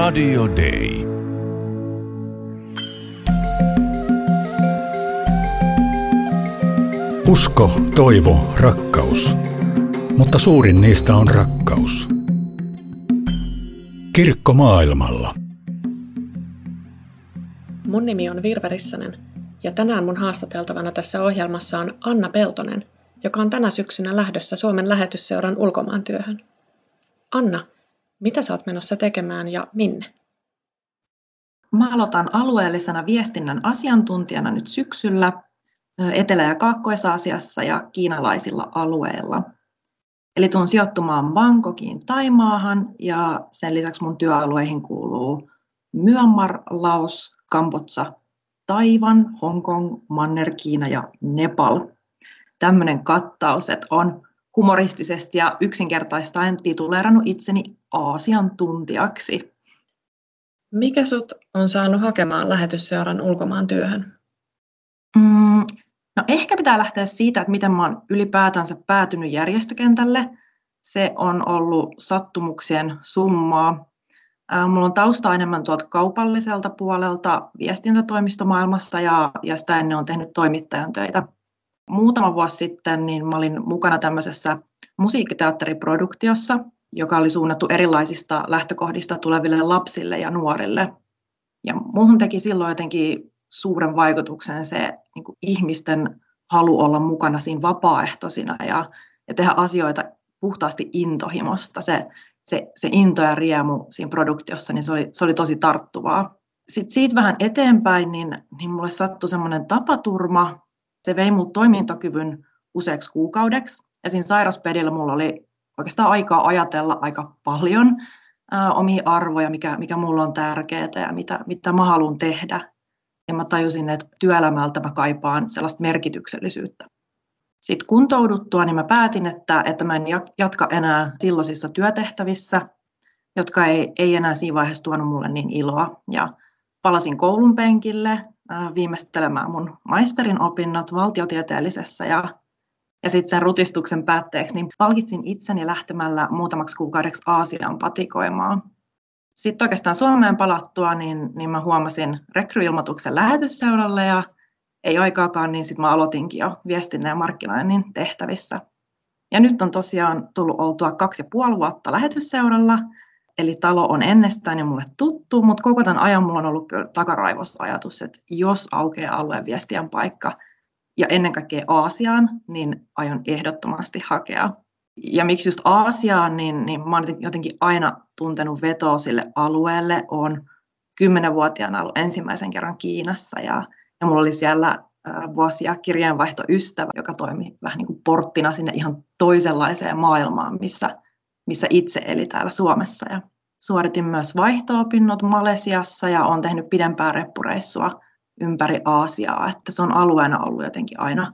Radio Day. Usko, toivo, rakkaus. Mutta suurin niistä on rakkaus. Kirkko maailmalla. Mun nimi on Virve Rissanen ja tänään mun haastateltavana tässä ohjelmassa on Anna Peltonen, joka on tänä syksynä lähdössä Suomen lähetysseuran ulkomaan työhön. Anna, mitä oot menossa tekemään ja minne? Mä aloitan alueellisena viestinnän asiantuntijana nyt syksyllä Etelä- ja Kaakkois-Aasiassa ja kiinalaisilla alueilla. Eli tuun sijoittumaan Bangkokiin Taimaahan ja sen lisäksi mun työalueihin kuuluu Myanmar, Laos, Kambotsa, Taivan, Hongkong, Manner-Kiina ja Nepal. Tämmöinen kattaus, että on humoristisesti ja yksinkertaistaen tituleerannut itseni Aasian tuntijaksi. Mikä sut on saanut hakemaan lähetysseuran ulkomaan työhön? Mm, no ehkä pitää lähteä siitä, että miten mä oon ylipäätänsä päätynyt järjestökentälle. Se on ollut sattumuksien summaa. Mulla on tausta enemmän tuolta kaupalliselta puolelta viestintätoimistomaailmasta ja, ja sitä ennen on tehnyt toimittajan töitä muutama vuosi sitten niin mä olin mukana tämmöisessä musiikkiteatteriproduktiossa, joka oli suunnattu erilaisista lähtökohdista tuleville lapsille ja nuorille. Ja muuhun teki silloin jotenkin suuren vaikutuksen se niin kuin ihmisten halu olla mukana siinä vapaaehtoisina ja, ja tehdä asioita puhtaasti intohimosta. Se, se, se into ja riemu siinä produktiossa, niin se oli, se oli tosi tarttuvaa. Sitten siitä vähän eteenpäin, niin, niin mulle sattui semmoinen tapaturma, se vei minulta toimintakyvyn useaksi kuukaudeksi. Ja siinä sairaspedillä mulla oli oikeastaan aikaa ajatella aika paljon ää, omia arvoja, mikä, mikä mulla on tärkeää ja mitä, mitä mä haluan tehdä. Ja mä tajusin, että työelämältä mä kaipaan sellaista merkityksellisyyttä. Sitten kuntouduttua, niin mä päätin, että, että mä en jatka enää silloisissa työtehtävissä, jotka ei, ei enää siinä vaiheessa tuonut mulle niin iloa. Ja palasin koulun penkille, viimeistelemään mun maisterin opinnot valtiotieteellisessä ja, ja sitten sen rutistuksen päätteeksi niin palkitsin itseni lähtemällä muutamaksi kuukaudeksi Aasian patikoimaan. Sitten oikeastaan Suomeen palattua, niin, niin mä huomasin rekryilmoituksen lähetysseuralle ja ei aikaakaan, niin sitten mä aloitinkin jo viestinnän ja markkinoinnin tehtävissä. Ja nyt on tosiaan tullut oltua kaksi ja puoli vuotta lähetysseuralla – Eli talo on ennestään jo mulle tuttu, mutta koko tämän ajan mulla on ollut kyllä takaraivossa ajatus, että jos aukeaa alueen viestien paikka ja ennen kaikkea Aasiaan, niin aion ehdottomasti hakea. Ja miksi just Aasiaan, niin, niin mä oon jotenkin aina tuntenut vetoa sille alueelle. Olen kymmenenvuotiaana ollut ensimmäisen kerran Kiinassa ja, ja mulla oli siellä vuosia kirjeenvaihtoystävä, joka toimi vähän niin kuin porttina sinne ihan toisenlaiseen maailmaan, missä missä itse eli täällä Suomessa. Ja suoritin myös vaihto-opinnot Malesiassa ja olen tehnyt pidempää reppureissua ympäri Aasiaa, että se on alueena ollut jotenkin aina,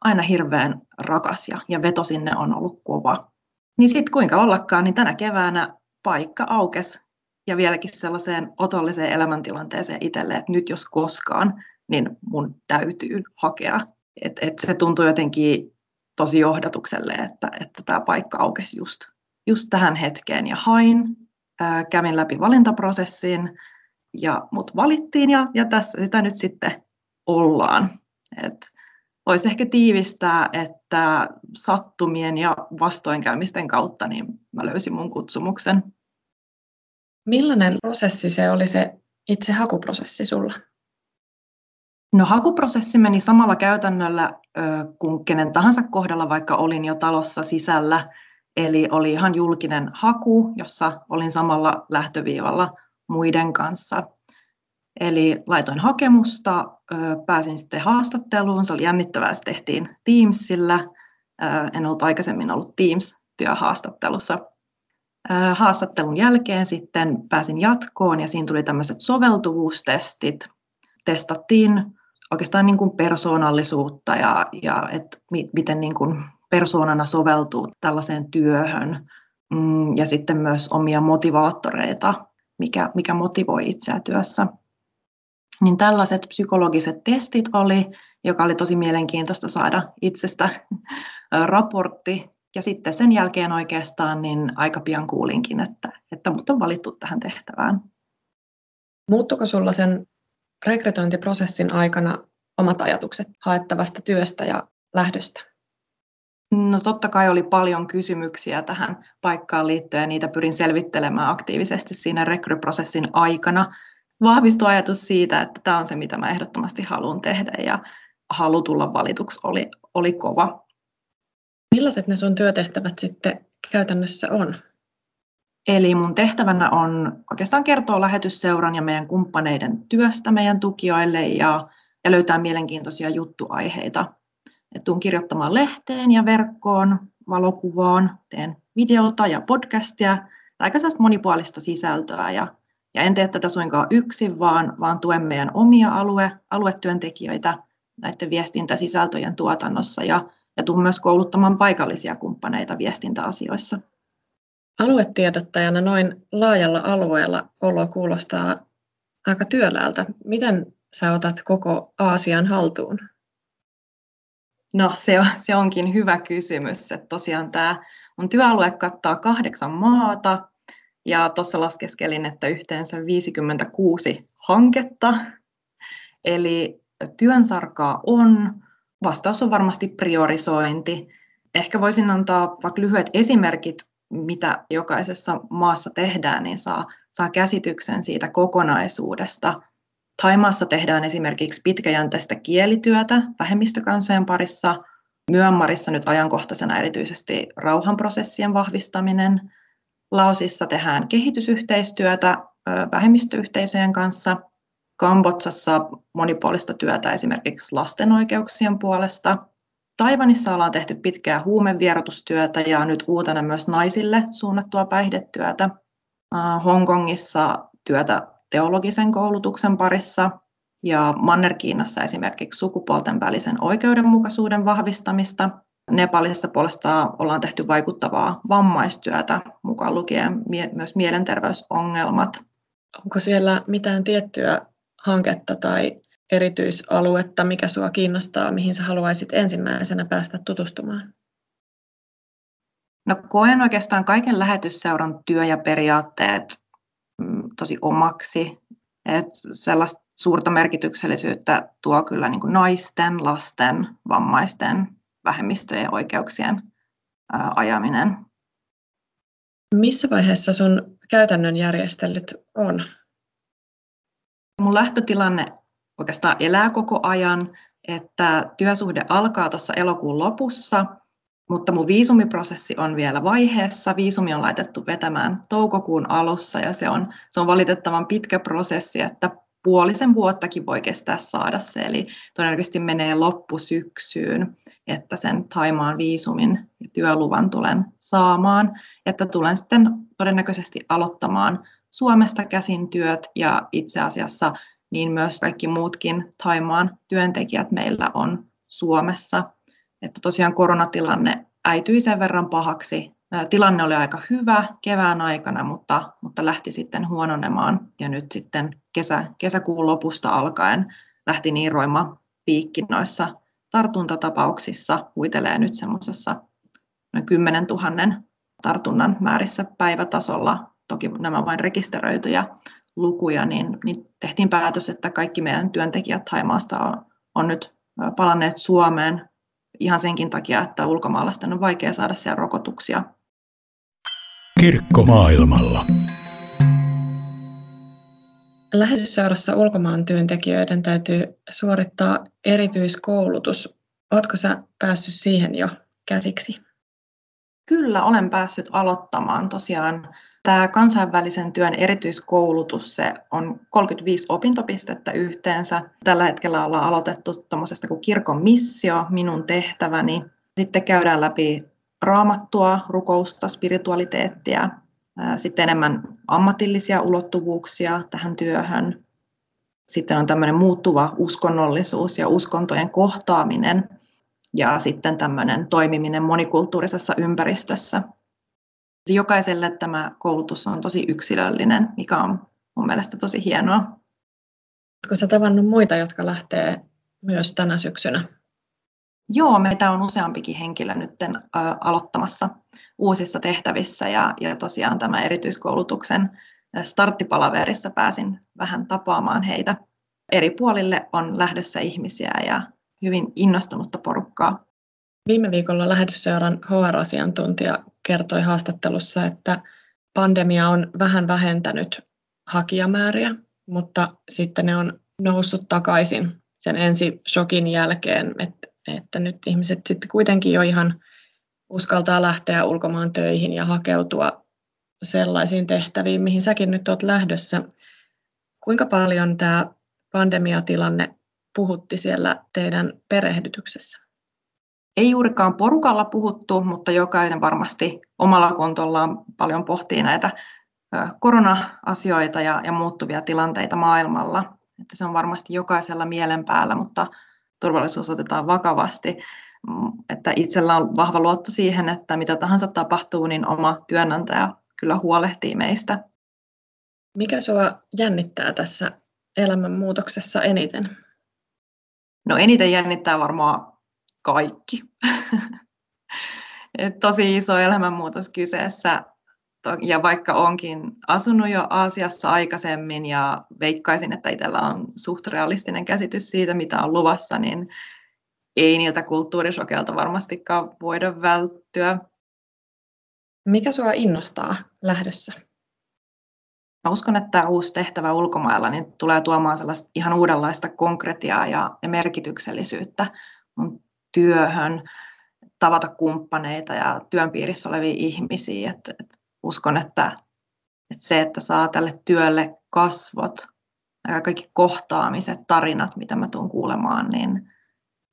aina hirveän rakas ja, ja veto sinne on ollut kova. Niin sitten kuinka ollakaan, niin tänä keväänä paikka aukes ja vieläkin sellaiseen otolliseen elämäntilanteeseen itselle, että nyt jos koskaan, niin mun täytyy hakea. Et, et se tuntuu jotenkin tosi johdatukselle, että, että tämä paikka aukesi just just tähän hetkeen ja hain, ää, kävin läpi valintaprosessin ja mut valittiin ja, ja tässä sitä nyt sitten ollaan. Et voisi ehkä tiivistää, että sattumien ja vastoinkäymisten kautta niin mä löysin mun kutsumuksen. Millainen prosessi se oli se itse hakuprosessi sulla? No hakuprosessi meni samalla käytännöllä kuin kenen tahansa kohdalla, vaikka olin jo talossa sisällä Eli oli ihan julkinen haku, jossa olin samalla lähtöviivalla muiden kanssa. Eli laitoin hakemusta, pääsin sitten haastatteluun, se oli jännittävää, se tehtiin Teamsillä. En ollut aikaisemmin ollut Teams-työhaastattelussa. Haastattelun jälkeen sitten pääsin jatkoon ja siinä tuli tämmöiset soveltuvuustestit. Testattiin oikeastaan niin kuin persoonallisuutta ja, ja et miten niin kuin persoonana soveltuu tällaiseen työhön mm, ja sitten myös omia motivaattoreita, mikä, mikä motivoi itseä työssä. Niin tällaiset psykologiset testit oli, joka oli tosi mielenkiintoista saada itsestä raportti ja sitten sen jälkeen oikeastaan niin aika pian kuulinkin, että, että mut on valittu tähän tehtävään. Muuttuko sulla sen rekrytointiprosessin aikana omat ajatukset haettavasta työstä ja lähdöstä? No totta kai oli paljon kysymyksiä tähän paikkaan liittyen ja niitä pyrin selvittelemään aktiivisesti siinä rekryprosessin aikana. Vahvistui ajatus siitä, että tämä on se, mitä mä ehdottomasti haluan tehdä ja halu tulla valituksi oli, oli kova. Millaiset ne sun työtehtävät sitten käytännössä on? Eli mun tehtävänä on oikeastaan kertoa lähetysseuran ja meidän kumppaneiden työstä meidän tukijoille ja, ja löytää mielenkiintoisia juttuaiheita. Et tuun kirjoittamaan lehteen ja verkkoon, valokuvaan, teen videota ja podcastia, aika sellaista monipuolista sisältöä. Ja, ja en tee tätä suinkaan yksin, vaan, vaan tuen meidän omia alue, aluetyöntekijöitä näiden viestintäsisältöjen tuotannossa ja, ja tuun myös kouluttamaan paikallisia kumppaneita viestintäasioissa. Aluetiedottajana noin laajalla alueella olo kuulostaa aika työläältä. Miten sä otat koko Aasian haltuun? No se, on, se onkin hyvä kysymys. Että tosiaan tämä mun työalue kattaa kahdeksan maata ja tuossa laskeskelin, että yhteensä 56 hanketta. Eli työnsarkaa on. Vastaus on varmasti priorisointi. Ehkä voisin antaa vaikka lyhyet esimerkit, mitä jokaisessa maassa tehdään, niin saa, saa käsityksen siitä kokonaisuudesta. Taimaassa tehdään esimerkiksi pitkäjänteistä kielityötä vähemmistökansojen parissa. Myönmarissa nyt ajankohtaisena erityisesti rauhanprosessien vahvistaminen. Laosissa tehdään kehitysyhteistyötä vähemmistöyhteisöjen kanssa. Kambotsassa monipuolista työtä esimerkiksi lasten oikeuksien puolesta. Taivanissa ollaan tehty pitkää huumevierotustyötä ja nyt uutena myös naisille suunnattua päihdetyötä. Hongkongissa työtä teologisen koulutuksen parissa ja Manner-Kiinassa esimerkiksi sukupuolten välisen oikeudenmukaisuuden vahvistamista. Nepalissa puolestaan ollaan tehty vaikuttavaa vammaistyötä, mukaan lukien mie- myös mielenterveysongelmat. Onko siellä mitään tiettyä hanketta tai erityisaluetta, mikä sinua kiinnostaa, mihin sä haluaisit ensimmäisenä päästä tutustumaan? No koen oikeastaan kaiken lähetysseuran työ ja periaatteet tosi omaksi. Et sellaista suurta merkityksellisyyttä tuo kyllä niin kuin naisten, lasten, vammaisten, vähemmistöjen oikeuksien ää, ajaminen. Missä vaiheessa sun käytännön järjestelyt on? Mun lähtötilanne oikeastaan elää koko ajan, että työsuhde alkaa tuossa elokuun lopussa – mutta mun viisumiprosessi on vielä vaiheessa. Viisumi on laitettu vetämään toukokuun alussa ja se on, se on valitettavan pitkä prosessi, että puolisen vuottakin voi kestää saada se, eli todennäköisesti menee loppusyksyyn, että sen Taimaan viisumin ja työluvan tulen saamaan, että tulen sitten todennäköisesti aloittamaan Suomesta käsin työt ja itse asiassa niin myös kaikki muutkin Taimaan työntekijät meillä on Suomessa että tosiaan koronatilanne äityi sen verran pahaksi. Tilanne oli aika hyvä kevään aikana, mutta, mutta lähti sitten huononemaan. Ja nyt sitten kesä, kesäkuun lopusta alkaen lähti niin roima piikki noissa tartuntatapauksissa, huitelee nyt semmoisessa noin 10 000 tartunnan määrissä päivätasolla, toki nämä vain rekisteröityjä lukuja, niin, niin tehtiin päätös, että kaikki meidän työntekijät Haimaasta on, on nyt palanneet Suomeen ihan senkin takia, että ulkomaalaisten on vaikea saada siellä rokotuksia. Kirkko maailmalla. Lähetysseurassa ulkomaan työntekijöiden täytyy suorittaa erityiskoulutus. Oletko sä päässyt siihen jo käsiksi? Kyllä, olen päässyt aloittamaan. Tosiaan Tämä kansainvälisen työn erityiskoulutus se on 35 opintopistettä yhteensä. Tällä hetkellä ollaan aloitettu tuommoisesta kuin kirkon missio, minun tehtäväni. Sitten käydään läpi raamattua, rukousta, spiritualiteettia, sitten enemmän ammatillisia ulottuvuuksia tähän työhön. Sitten on tämmöinen muuttuva uskonnollisuus ja uskontojen kohtaaminen ja sitten tämmöinen toimiminen monikulttuurisessa ympäristössä. Jokaiselle tämä koulutus on tosi yksilöllinen, mikä on mun mielestä tosi hienoa. Oletko sä tavannut muita, jotka lähtee myös tänä syksynä? Joo, meitä on useampikin henkilö nyt aloittamassa uusissa tehtävissä ja, ja tosiaan tämä erityiskoulutuksen starttipalaverissa pääsin vähän tapaamaan heitä. Eri puolille on lähdössä ihmisiä ja hyvin innostunutta porukkaa. Viime viikolla lähetysseuran HR-asiantuntija kertoi haastattelussa, että pandemia on vähän vähentänyt hakijamääriä, mutta sitten ne on noussut takaisin sen ensi shokin jälkeen, että, että nyt ihmiset sitten kuitenkin jo ihan uskaltaa lähteä ulkomaan töihin ja hakeutua sellaisiin tehtäviin, mihin säkin nyt olet lähdössä. Kuinka paljon tämä pandemiatilanne puhutti siellä teidän perehdytyksessä? Ei juurikaan porukalla puhuttu, mutta jokainen varmasti omalla kontollaan paljon pohtii näitä korona-asioita ja, ja muuttuvia tilanteita maailmalla. Että se on varmasti jokaisella mielen päällä, mutta turvallisuus otetaan vakavasti. Mm, että itsellä on vahva luotto siihen, että mitä tahansa tapahtuu, niin oma työnantaja kyllä huolehtii meistä. Mikä sinua jännittää tässä elämänmuutoksessa eniten? No eniten jännittää varmaan kaikki. Et tosi iso elämänmuutos kyseessä. Ja vaikka onkin asunut jo Aasiassa aikaisemmin ja veikkaisin, että itsellä on suht realistinen käsitys siitä, mitä on luvassa, niin ei niiltä kulttuurisokelta varmastikaan voida välttyä. Mikä sinua innostaa lähdössä? Mä uskon, että tämä uusi tehtävä ulkomailla niin tulee tuomaan sellaista ihan uudenlaista konkretiaa ja, ja merkityksellisyyttä mun työhön, tavata kumppaneita ja työn piirissä olevia ihmisiä. Et, et uskon, että, et se, että saa tälle työlle kasvot, kaikki kohtaamiset, tarinat, mitä mä tuun kuulemaan, niin,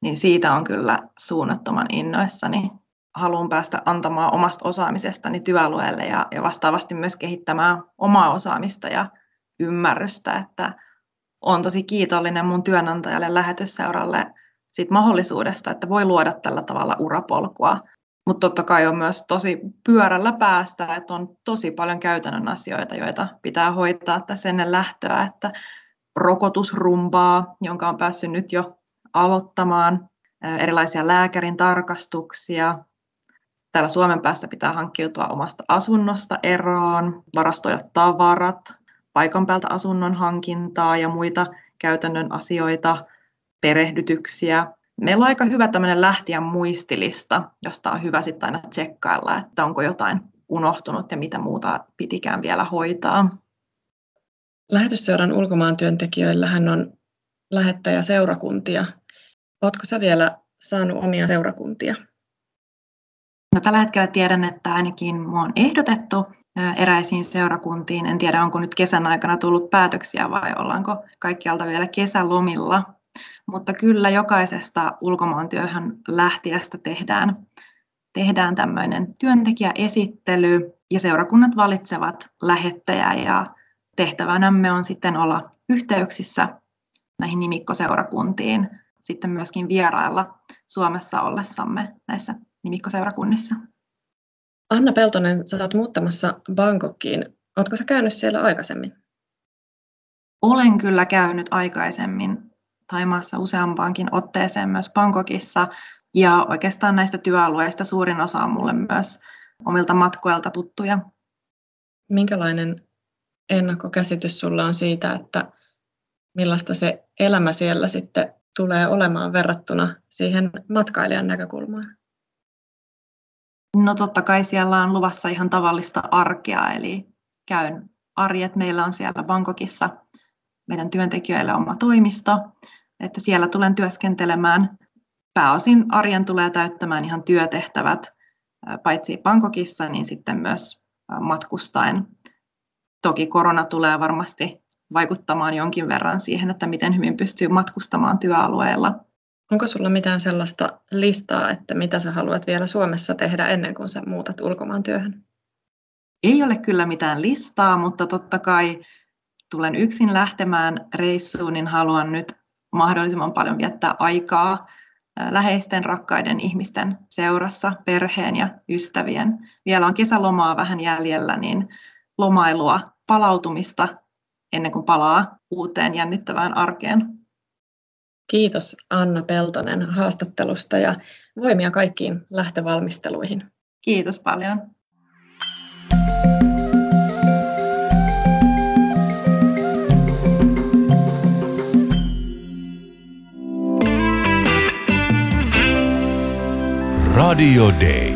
niin siitä on kyllä suunnattoman innoissani haluan päästä antamaan omasta osaamisestani työalueelle ja, ja vastaavasti myös kehittämään omaa osaamista ja ymmärrystä, että olen tosi kiitollinen mun työnantajalle lähetysseuralle siitä mahdollisuudesta, että voi luoda tällä tavalla urapolkua. Mutta totta kai on myös tosi pyörällä päästä, että on tosi paljon käytännön asioita, joita pitää hoitaa tässä ennen lähtöä, että rokotusrumbaa, jonka on päässyt nyt jo aloittamaan, erilaisia lääkärin tarkastuksia, Täällä Suomen päässä pitää hankkiutua omasta asunnosta eroon, varastoida tavarat, paikan päältä asunnon hankintaa ja muita käytännön asioita, perehdytyksiä. Meillä on aika hyvä tämmöinen lähtijän muistilista, josta on hyvä sitten aina tsekkailla, että onko jotain unohtunut ja mitä muuta pitikään vielä hoitaa. Lähetysseuran ulkomaan työntekijöillähän on lähettäjäseurakuntia. Oletko sä vielä saanut omia seurakuntia? No, tällä hetkellä tiedän, että ainakin minua on ehdotettu eräisiin seurakuntiin. En tiedä, onko nyt kesän aikana tullut päätöksiä vai ollaanko kaikkialta vielä kesälomilla. Mutta kyllä jokaisesta ulkomaantyöhön lähtiästä tehdään, tehdään tämmöinen työntekijäesittely ja seurakunnat valitsevat lähettäjää ja tehtävänämme on sitten olla yhteyksissä näihin nimikkoseurakuntiin, sitten myöskin vierailla Suomessa ollessamme näissä nimikkoseurakunnissa. Anna Peltonen, sä olet muuttamassa Bangkokiin. Oletko sä käynyt siellä aikaisemmin? Olen kyllä käynyt aikaisemmin Taimaassa useampaankin otteeseen myös Bangkokissa. Ja oikeastaan näistä työalueista suurin osa on mulle myös omilta matkoilta tuttuja. Minkälainen ennakkokäsitys sulla on siitä, että millaista se elämä siellä sitten tulee olemaan verrattuna siihen matkailijan näkökulmaan? No totta kai siellä on luvassa ihan tavallista arkea, eli käyn arjet. Meillä on siellä Bangkokissa meidän työntekijöille oma toimisto, että siellä tulen työskentelemään. Pääosin arjen tulee täyttämään ihan työtehtävät, paitsi Bangkokissa, niin sitten myös matkustaen. Toki korona tulee varmasti vaikuttamaan jonkin verran siihen, että miten hyvin pystyy matkustamaan työalueella. Onko sulla mitään sellaista listaa, että mitä sä haluat vielä Suomessa tehdä ennen kuin sä muutat ulkomaan työhön? Ei ole kyllä mitään listaa, mutta totta kai tulen yksin lähtemään reissuun, niin haluan nyt mahdollisimman paljon viettää aikaa läheisten, rakkaiden ihmisten seurassa, perheen ja ystävien. Vielä on kesälomaa vähän jäljellä, niin lomailua, palautumista ennen kuin palaa uuteen jännittävään arkeen. Kiitos Anna Peltonen haastattelusta ja voimia kaikkiin lähtövalmisteluihin. Kiitos paljon. Radio Day.